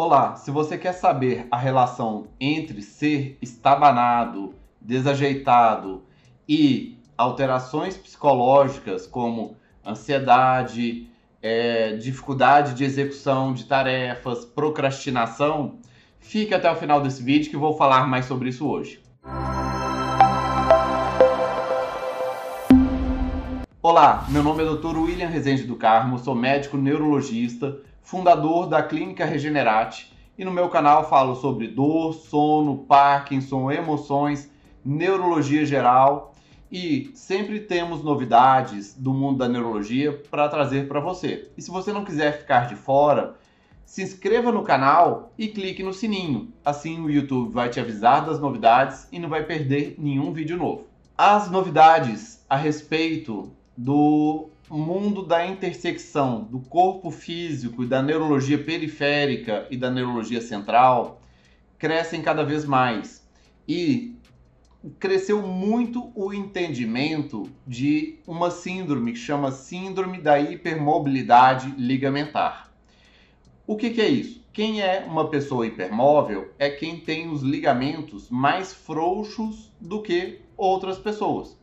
Olá, se você quer saber a relação entre ser estabanado, desajeitado e alterações psicológicas como ansiedade, é, dificuldade de execução de tarefas, procrastinação, fique até o final desse vídeo que vou falar mais sobre isso hoje. Olá, meu nome é Dr. William Rezende do Carmo, sou médico neurologista, fundador da Clínica Regenerate e no meu canal falo sobre dor, sono, Parkinson, emoções, neurologia geral e sempre temos novidades do mundo da neurologia para trazer para você. E se você não quiser ficar de fora, se inscreva no canal e clique no sininho. Assim o YouTube vai te avisar das novidades e não vai perder nenhum vídeo novo. As novidades a respeito do mundo da intersecção do corpo físico e da neurologia periférica e da neurologia central crescem cada vez mais. E cresceu muito o entendimento de uma síndrome que chama Síndrome da Hipermobilidade Ligamentar. O que, que é isso? Quem é uma pessoa hipermóvel é quem tem os ligamentos mais frouxos do que outras pessoas.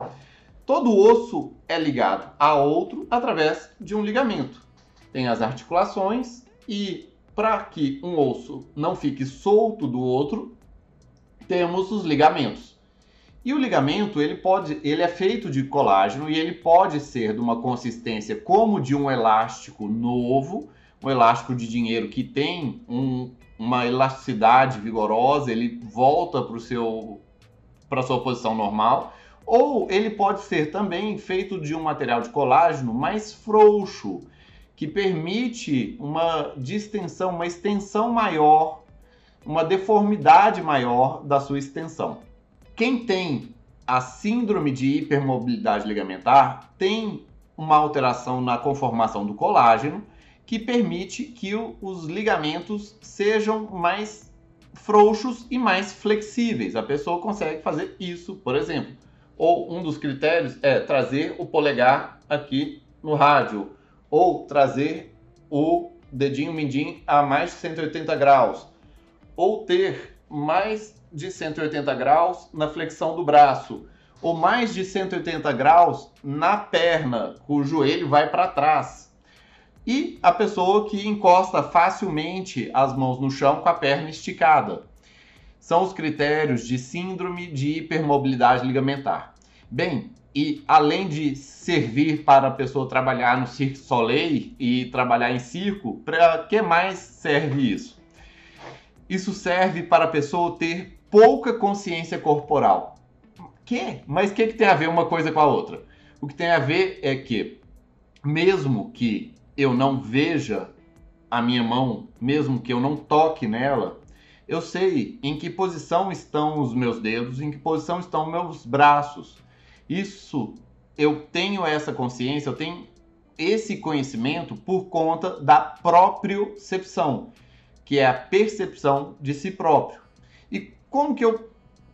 Todo osso é ligado a outro através de um ligamento. Tem as articulações e para que um osso não fique solto do outro, temos os ligamentos. E o ligamento, ele pode, ele é feito de colágeno e ele pode ser de uma consistência como de um elástico novo, um elástico de dinheiro que tem um, uma elasticidade vigorosa, ele volta para para sua posição normal, ou ele pode ser também feito de um material de colágeno mais frouxo, que permite uma distensão, uma extensão maior, uma deformidade maior da sua extensão. Quem tem a síndrome de hipermobilidade ligamentar tem uma alteração na conformação do colágeno que permite que o, os ligamentos sejam mais frouxos e mais flexíveis. A pessoa consegue fazer isso, por exemplo. Ou um dos critérios é trazer o polegar aqui no rádio, ou trazer o dedinho mindinho a mais de 180 graus, ou ter mais de 180 graus na flexão do braço, ou mais de 180 graus na perna, o joelho vai para trás. E a pessoa que encosta facilmente as mãos no chão com a perna esticada. São os critérios de síndrome de hipermobilidade ligamentar. Bem, e além de servir para a pessoa trabalhar no Cirque Soleil e trabalhar em circo, para que mais serve isso? Isso serve para a pessoa ter pouca consciência corporal. Que? Mas o que, que tem a ver uma coisa com a outra? O que tem a ver é que, mesmo que eu não veja a minha mão, mesmo que eu não toque nela, eu sei em que posição estão os meus dedos, em que posição estão meus braços. Isso eu tenho essa consciência, eu tenho esse conhecimento por conta da propriocepção, que é a percepção de si próprio. Como que eu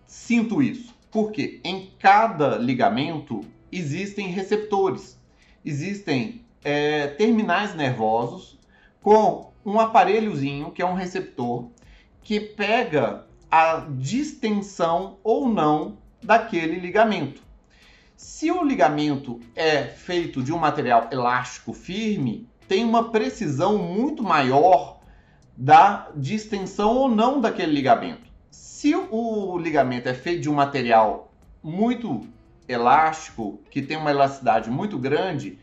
sinto isso? Porque em cada ligamento existem receptores, existem é, terminais nervosos com um aparelhozinho que é um receptor que pega a distensão ou não daquele ligamento. Se o ligamento é feito de um material elástico firme, tem uma precisão muito maior da distensão ou não daquele ligamento. Se o ligamento é feito de um material muito elástico, que tem uma elasticidade muito grande,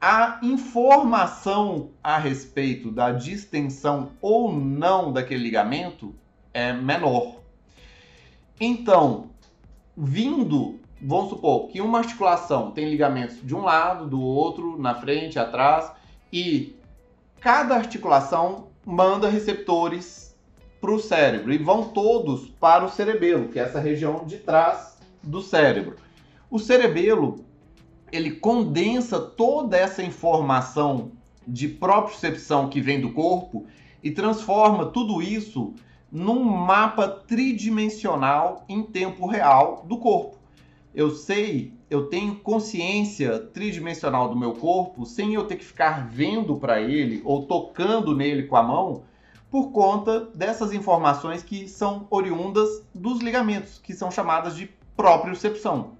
a informação a respeito da distensão ou não daquele ligamento é menor. Então, vindo, vamos supor que uma articulação tem ligamentos de um lado, do outro, na frente, atrás, e cada articulação manda receptores para o cérebro e vão todos para o cerebelo, que é essa região de trás do cérebro. O cerebelo ele condensa toda essa informação de propriocepção que vem do corpo e transforma tudo isso num mapa tridimensional em tempo real do corpo. Eu sei, eu tenho consciência tridimensional do meu corpo sem eu ter que ficar vendo para ele ou tocando nele com a mão por conta dessas informações que são oriundas dos ligamentos, que são chamadas de propriocepção.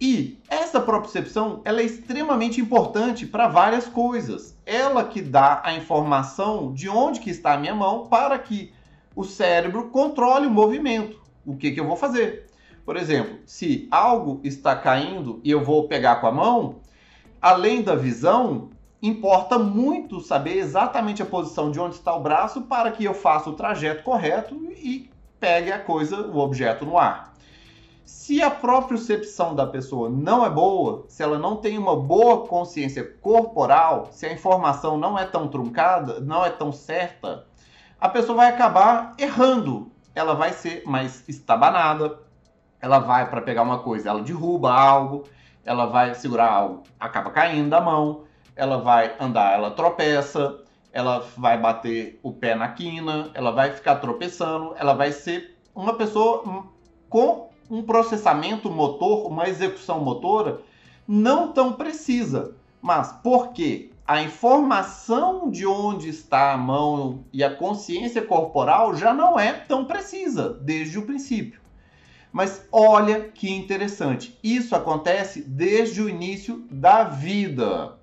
E essa propriocepção ela é extremamente importante para várias coisas. Ela que dá a informação de onde que está a minha mão para que o cérebro controle o movimento. O que, que eu vou fazer? Por exemplo, se algo está caindo e eu vou pegar com a mão, além da visão, importa muito saber exatamente a posição de onde está o braço para que eu faça o trajeto correto e pegue a coisa, o objeto no ar. Se a propriocepção da pessoa não é boa, se ela não tem uma boa consciência corporal, se a informação não é tão truncada, não é tão certa, a pessoa vai acabar errando. Ela vai ser mais estabanada, ela vai para pegar uma coisa, ela derruba algo, ela vai segurar algo, acaba caindo da mão, ela vai andar, ela tropeça, ela vai bater o pé na quina, ela vai ficar tropeçando, ela vai ser uma pessoa com um processamento motor, uma execução motora não tão precisa. Mas por quê? A informação de onde está a mão e a consciência corporal já não é tão precisa desde o princípio. Mas olha que interessante, isso acontece desde o início da vida.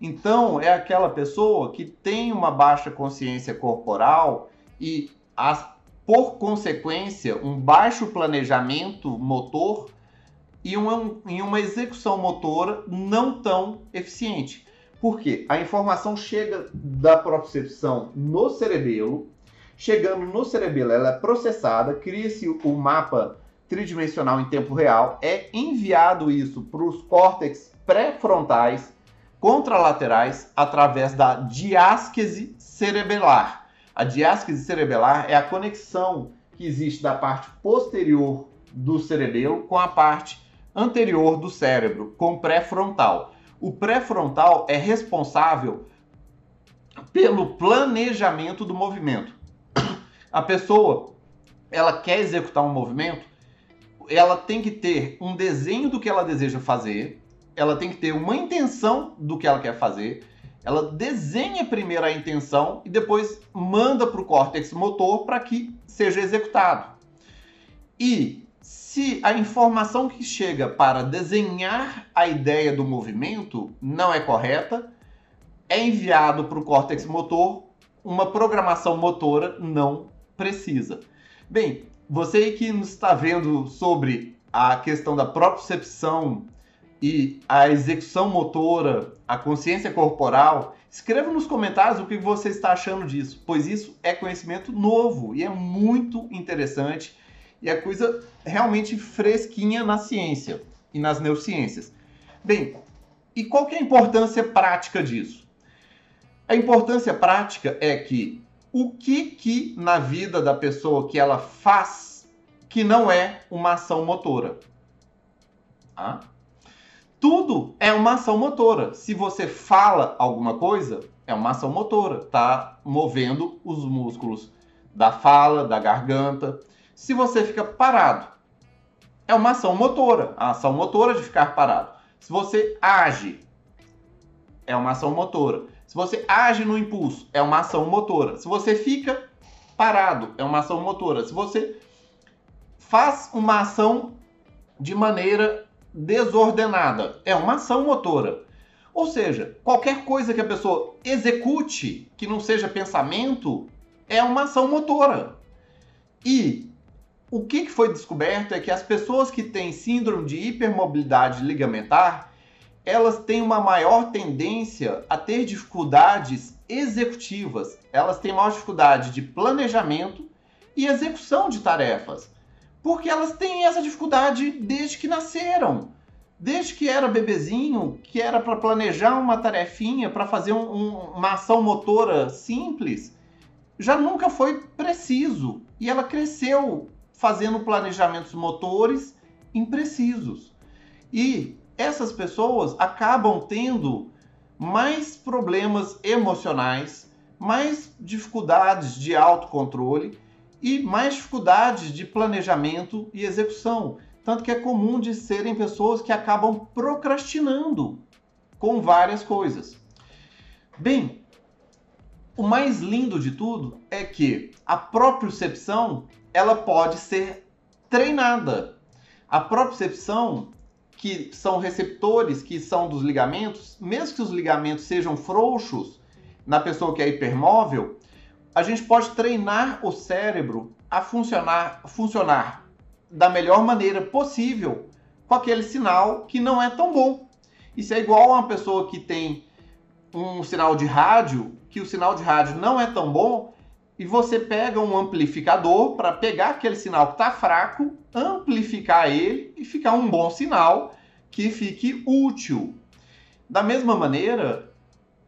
Então, é aquela pessoa que tem uma baixa consciência corporal e as por consequência, um baixo planejamento motor e uma, e uma execução motora não tão eficiente. Por quê? A informação chega da propriocepção no cerebelo, chegando no cerebelo, ela é processada, cria-se o mapa tridimensional em tempo real, é enviado isso para os córtex pré-frontais contralaterais através da diásquese cerebelar. A diásquise cerebelar é a conexão que existe da parte posterior do cerebelo com a parte anterior do cérebro, com o pré-frontal. O pré-frontal é responsável pelo planejamento do movimento. A pessoa, ela quer executar um movimento, ela tem que ter um desenho do que ela deseja fazer, ela tem que ter uma intenção do que ela quer fazer, ela desenha primeiro a intenção e depois manda para o córtex motor para que seja executado. E se a informação que chega para desenhar a ideia do movimento não é correta, é enviado para o córtex motor uma programação motora não precisa. Bem, você que nos está vendo sobre a questão da propriocepção e a execução motora, a consciência corporal, escreva nos comentários o que você está achando disso, pois isso é conhecimento novo e é muito interessante e é coisa realmente fresquinha na ciência e nas neurociências. Bem, e qual que é a importância prática disso? A importância prática é que o que que na vida da pessoa que ela faz que não é uma ação motora? Ah? Tudo é uma ação motora. Se você fala alguma coisa, é uma ação motora. Está movendo os músculos da fala, da garganta. Se você fica parado, é uma ação motora. A ação motora de ficar parado. Se você age, é uma ação motora. Se você age no impulso, é uma ação motora. Se você fica parado, é uma ação motora. Se você faz uma ação de maneira desordenada. É uma ação motora. Ou seja, qualquer coisa que a pessoa execute que não seja pensamento é uma ação motora. E o que foi descoberto é que as pessoas que têm síndrome de hipermobilidade ligamentar, elas têm uma maior tendência a ter dificuldades executivas. Elas têm maior dificuldade de planejamento e execução de tarefas porque elas têm essa dificuldade desde que nasceram. Desde que era bebezinho, que era para planejar uma tarefinha, para fazer um, um, uma ação motora simples, já nunca foi preciso. E ela cresceu fazendo planejamentos motores imprecisos. E essas pessoas acabam tendo mais problemas emocionais, mais dificuldades de autocontrole e mais dificuldades de planejamento e execução. Tanto que é comum de serem pessoas que acabam procrastinando com várias coisas. Bem, O mais lindo de tudo é que a propriocepção ela pode ser treinada. A propriocepção, que são receptores que são dos ligamentos, mesmo que os ligamentos sejam frouxos na pessoa que é hipermóvel, a gente pode treinar o cérebro a funcionar, funcionar da melhor maneira possível com aquele sinal que não é tão bom. Isso é igual a uma pessoa que tem um sinal de rádio, que o sinal de rádio não é tão bom, e você pega um amplificador para pegar aquele sinal que está fraco, amplificar ele e ficar um bom sinal que fique útil. Da mesma maneira,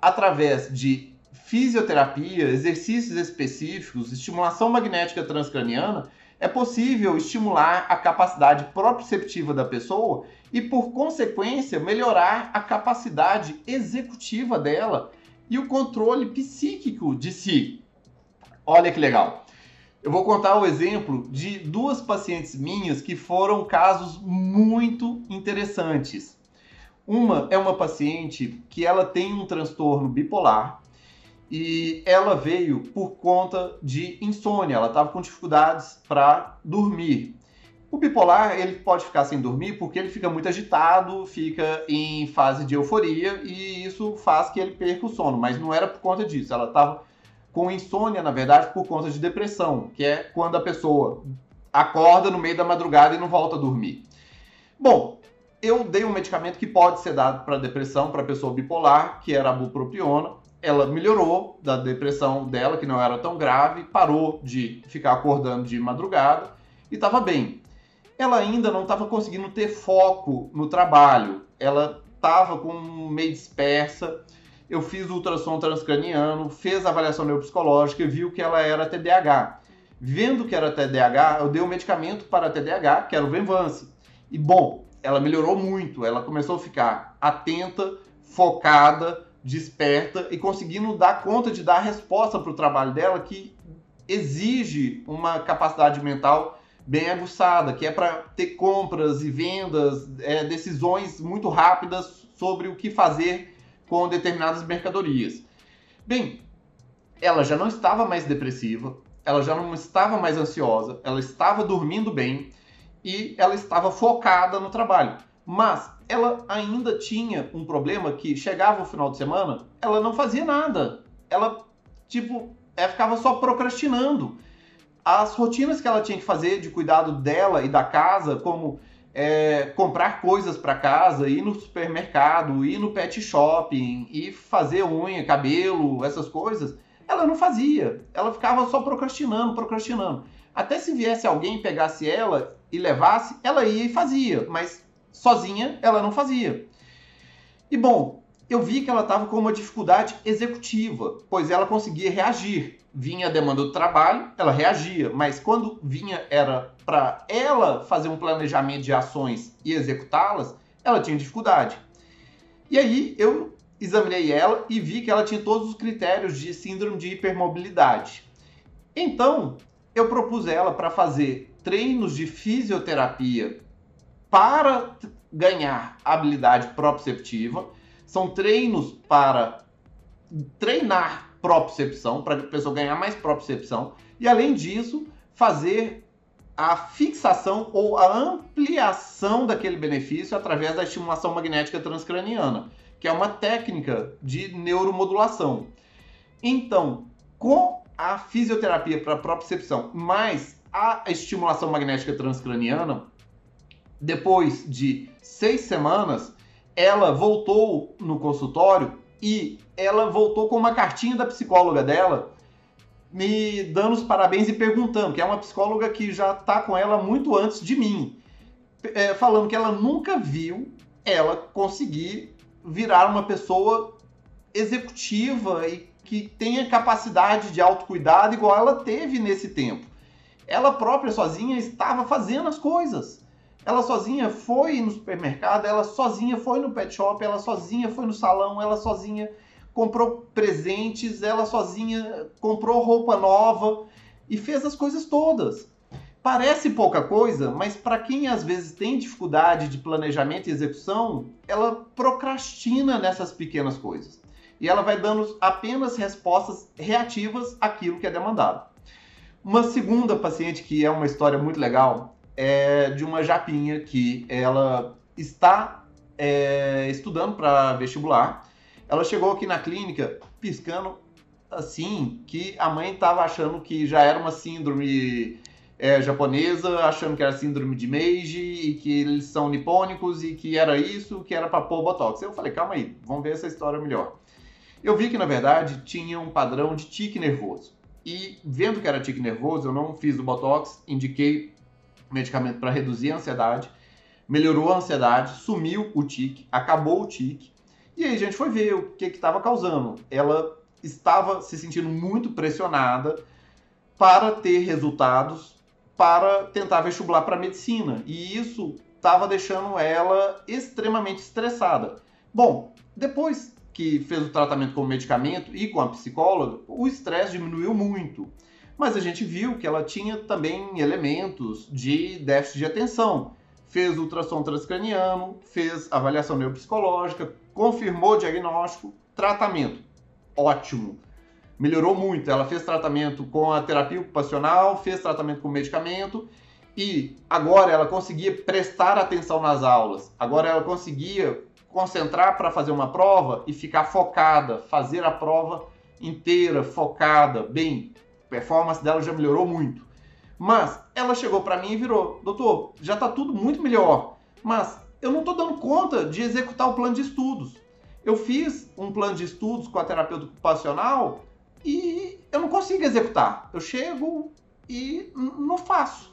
através de fisioterapia, exercícios específicos, estimulação magnética transcraniana, é possível estimular a capacidade proprioceptiva da pessoa e, por consequência, melhorar a capacidade executiva dela e o controle psíquico de si. Olha que legal. Eu vou contar o exemplo de duas pacientes minhas que foram casos muito interessantes. Uma é uma paciente que ela tem um transtorno bipolar e ela veio por conta de insônia. Ela estava com dificuldades para dormir. O bipolar ele pode ficar sem dormir porque ele fica muito agitado, fica em fase de euforia e isso faz que ele perca o sono. Mas não era por conta disso. Ela estava com insônia, na verdade, por conta de depressão, que é quando a pessoa acorda no meio da madrugada e não volta a dormir. Bom, eu dei um medicamento que pode ser dado para depressão, para pessoa bipolar, que era a bupropiona ela melhorou da depressão dela, que não era tão grave, parou de ficar acordando de madrugada e estava bem. Ela ainda não estava conseguindo ter foco no trabalho, ela estava com meio dispersa. Eu fiz ultrassom transcraniano, fez avaliação neuropsicológica e viu que ela era TDAH. Vendo que era TDAH, eu dei um medicamento para TDAH, que era o Venvance. E bom, ela melhorou muito, ela começou a ficar atenta, focada, desperta e conseguindo dar conta de dar resposta para o trabalho dela que exige uma capacidade mental bem aguçada, que é para ter compras e vendas, é, decisões muito rápidas sobre o que fazer com determinadas mercadorias. Bem, ela já não estava mais depressiva, ela já não estava mais ansiosa, ela estava dormindo bem e ela estava focada no trabalho. Mas ela ainda tinha um problema que chegava o final de semana, ela não fazia nada. Ela, tipo, ela ficava só procrastinando. As rotinas que ela tinha que fazer de cuidado dela e da casa, como é, comprar coisas para casa, ir no supermercado, ir no pet shopping, e fazer unha, cabelo, essas coisas, ela não fazia. Ela ficava só procrastinando, procrastinando. Até se viesse alguém, pegasse ela e levasse, ela ia e fazia, mas sozinha ela não fazia. E bom, eu vi que ela estava com uma dificuldade executiva, pois ela conseguia reagir. Vinha a demanda do trabalho, ela reagia, mas quando vinha era para ela fazer um planejamento de ações e executá-las, ela tinha dificuldade. E aí eu examinei ela e vi que ela tinha todos os critérios de síndrome de hipermobilidade. Então, eu propus ela para fazer treinos de fisioterapia para ganhar habilidade proprioceptiva, são treinos para treinar propriocepção, para a pessoa ganhar mais propriocepção, e além disso, fazer a fixação ou a ampliação daquele benefício através da estimulação magnética transcraniana, que é uma técnica de neuromodulação. Então, com a fisioterapia para propriocepção mais a estimulação magnética transcraniana, depois de seis semanas, ela voltou no consultório e ela voltou com uma cartinha da psicóloga dela me dando os parabéns e perguntando, que é uma psicóloga que já está com ela muito antes de mim, é, falando que ela nunca viu ela conseguir virar uma pessoa executiva e que tenha capacidade de autocuidado igual ela teve nesse tempo. Ela própria sozinha estava fazendo as coisas. Ela sozinha foi no supermercado, ela sozinha foi no pet shop, ela sozinha foi no salão, ela sozinha comprou presentes, ela sozinha comprou roupa nova e fez as coisas todas. Parece pouca coisa, mas para quem às vezes tem dificuldade de planejamento e execução, ela procrastina nessas pequenas coisas. e ela vai dando apenas respostas reativas àquilo que é demandado. Uma segunda paciente que é uma história muito legal é de uma japinha que ela está é, estudando para vestibular. Ela chegou aqui na clínica piscando assim que a mãe estava achando que já era uma síndrome é, japonesa, achando que era síndrome de Meiji e que eles são nipônicos e que era isso, que era para pôr botox. Eu falei, calma aí, vamos ver essa história melhor. Eu vi que na verdade tinha um padrão de tique nervoso. E vendo que era tique nervoso, eu não fiz o botox, indiquei medicamento para reduzir a ansiedade, melhorou a ansiedade, sumiu o tique, acabou o tique. E aí a gente foi ver o que estava causando. Ela estava se sentindo muito pressionada para ter resultados para tentar vestibular para medicina. E isso estava deixando ela extremamente estressada. Bom, depois que fez o tratamento com o medicamento e com a psicóloga, o estresse diminuiu muito. Mas a gente viu que ela tinha também elementos de déficit de atenção. Fez ultrassom transcraniano, fez avaliação neuropsicológica, confirmou o diagnóstico, tratamento. Ótimo. Melhorou muito. Ela fez tratamento com a terapia ocupacional, fez tratamento com medicamento e agora ela conseguia prestar atenção nas aulas. Agora ela conseguia concentrar para fazer uma prova e ficar focada, fazer a prova inteira, focada, bem. Performance dela já melhorou muito. Mas ela chegou para mim e virou: Doutor, já está tudo muito melhor, mas eu não estou dando conta de executar o plano de estudos. Eu fiz um plano de estudos com a terapeuta ocupacional e eu não consigo executar. Eu chego e não faço.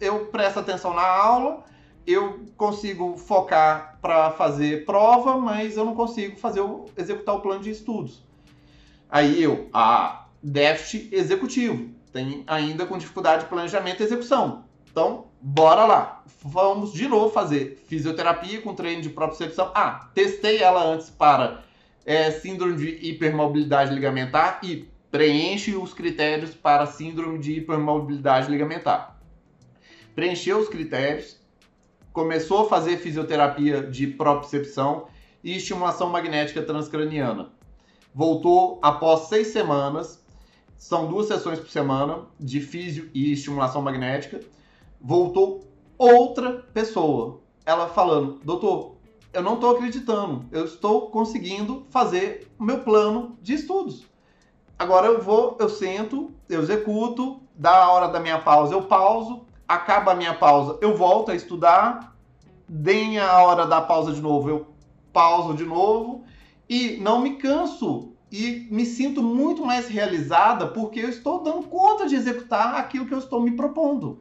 Eu presto atenção na aula, eu consigo focar para fazer prova, mas eu não consigo fazer o, executar o plano de estudos. Aí eu, a déficit executivo, tem ainda com dificuldade de planejamento e execução. Então, bora lá. Vamos de novo fazer fisioterapia com treino de propriocepção. Ah, testei ela antes para é, síndrome de hipermobilidade ligamentar e preenche os critérios para síndrome de hipermobilidade ligamentar. Preencheu os critérios, começou a fazer fisioterapia de propriocepção e estimulação magnética transcraniana. Voltou após seis semanas, são duas sessões por semana de físio e estimulação magnética. Voltou outra pessoa, ela falando: Doutor, eu não estou acreditando, eu estou conseguindo fazer o meu plano de estudos. Agora eu vou, eu sento, eu executo, da hora da minha pausa eu pauso, acaba a minha pausa, eu volto a estudar, deem a hora da pausa de novo, eu pauso de novo e não me canso e me sinto muito mais realizada porque eu estou dando conta de executar aquilo que eu estou me propondo.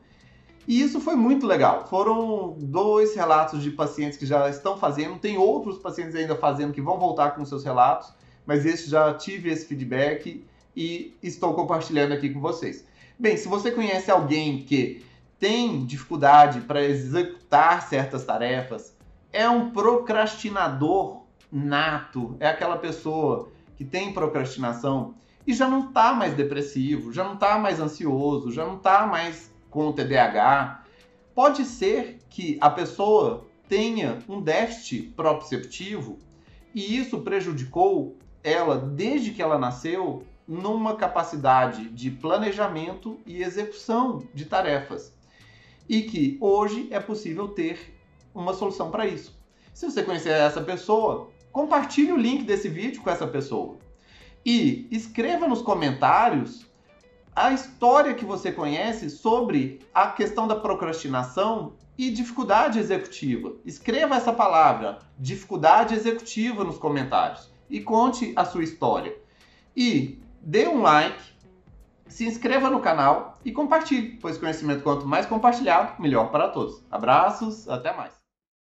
E isso foi muito legal. Foram dois relatos de pacientes que já estão fazendo, tem outros pacientes ainda fazendo que vão voltar com seus relatos, mas esse já tive esse feedback e estou compartilhando aqui com vocês. Bem, se você conhece alguém que tem dificuldade para executar certas tarefas, é um procrastinador nato, é aquela pessoa que tem procrastinação e já não está mais depressivo, já não está mais ansioso, já não está mais com TDAH. Pode ser que a pessoa tenha um déficit proprioceptivo e isso prejudicou ela desde que ela nasceu numa capacidade de planejamento e execução de tarefas e que hoje é possível ter uma solução para isso. Se você conhecer essa pessoa, compartilhe o link desse vídeo com essa pessoa e escreva nos comentários a história que você conhece sobre a questão da procrastinação e dificuldade executiva. Escreva essa palavra, dificuldade executiva, nos comentários e conte a sua história. E dê um like, se inscreva no canal e compartilhe, pois conhecimento quanto mais compartilhado, melhor para todos. Abraços, até mais.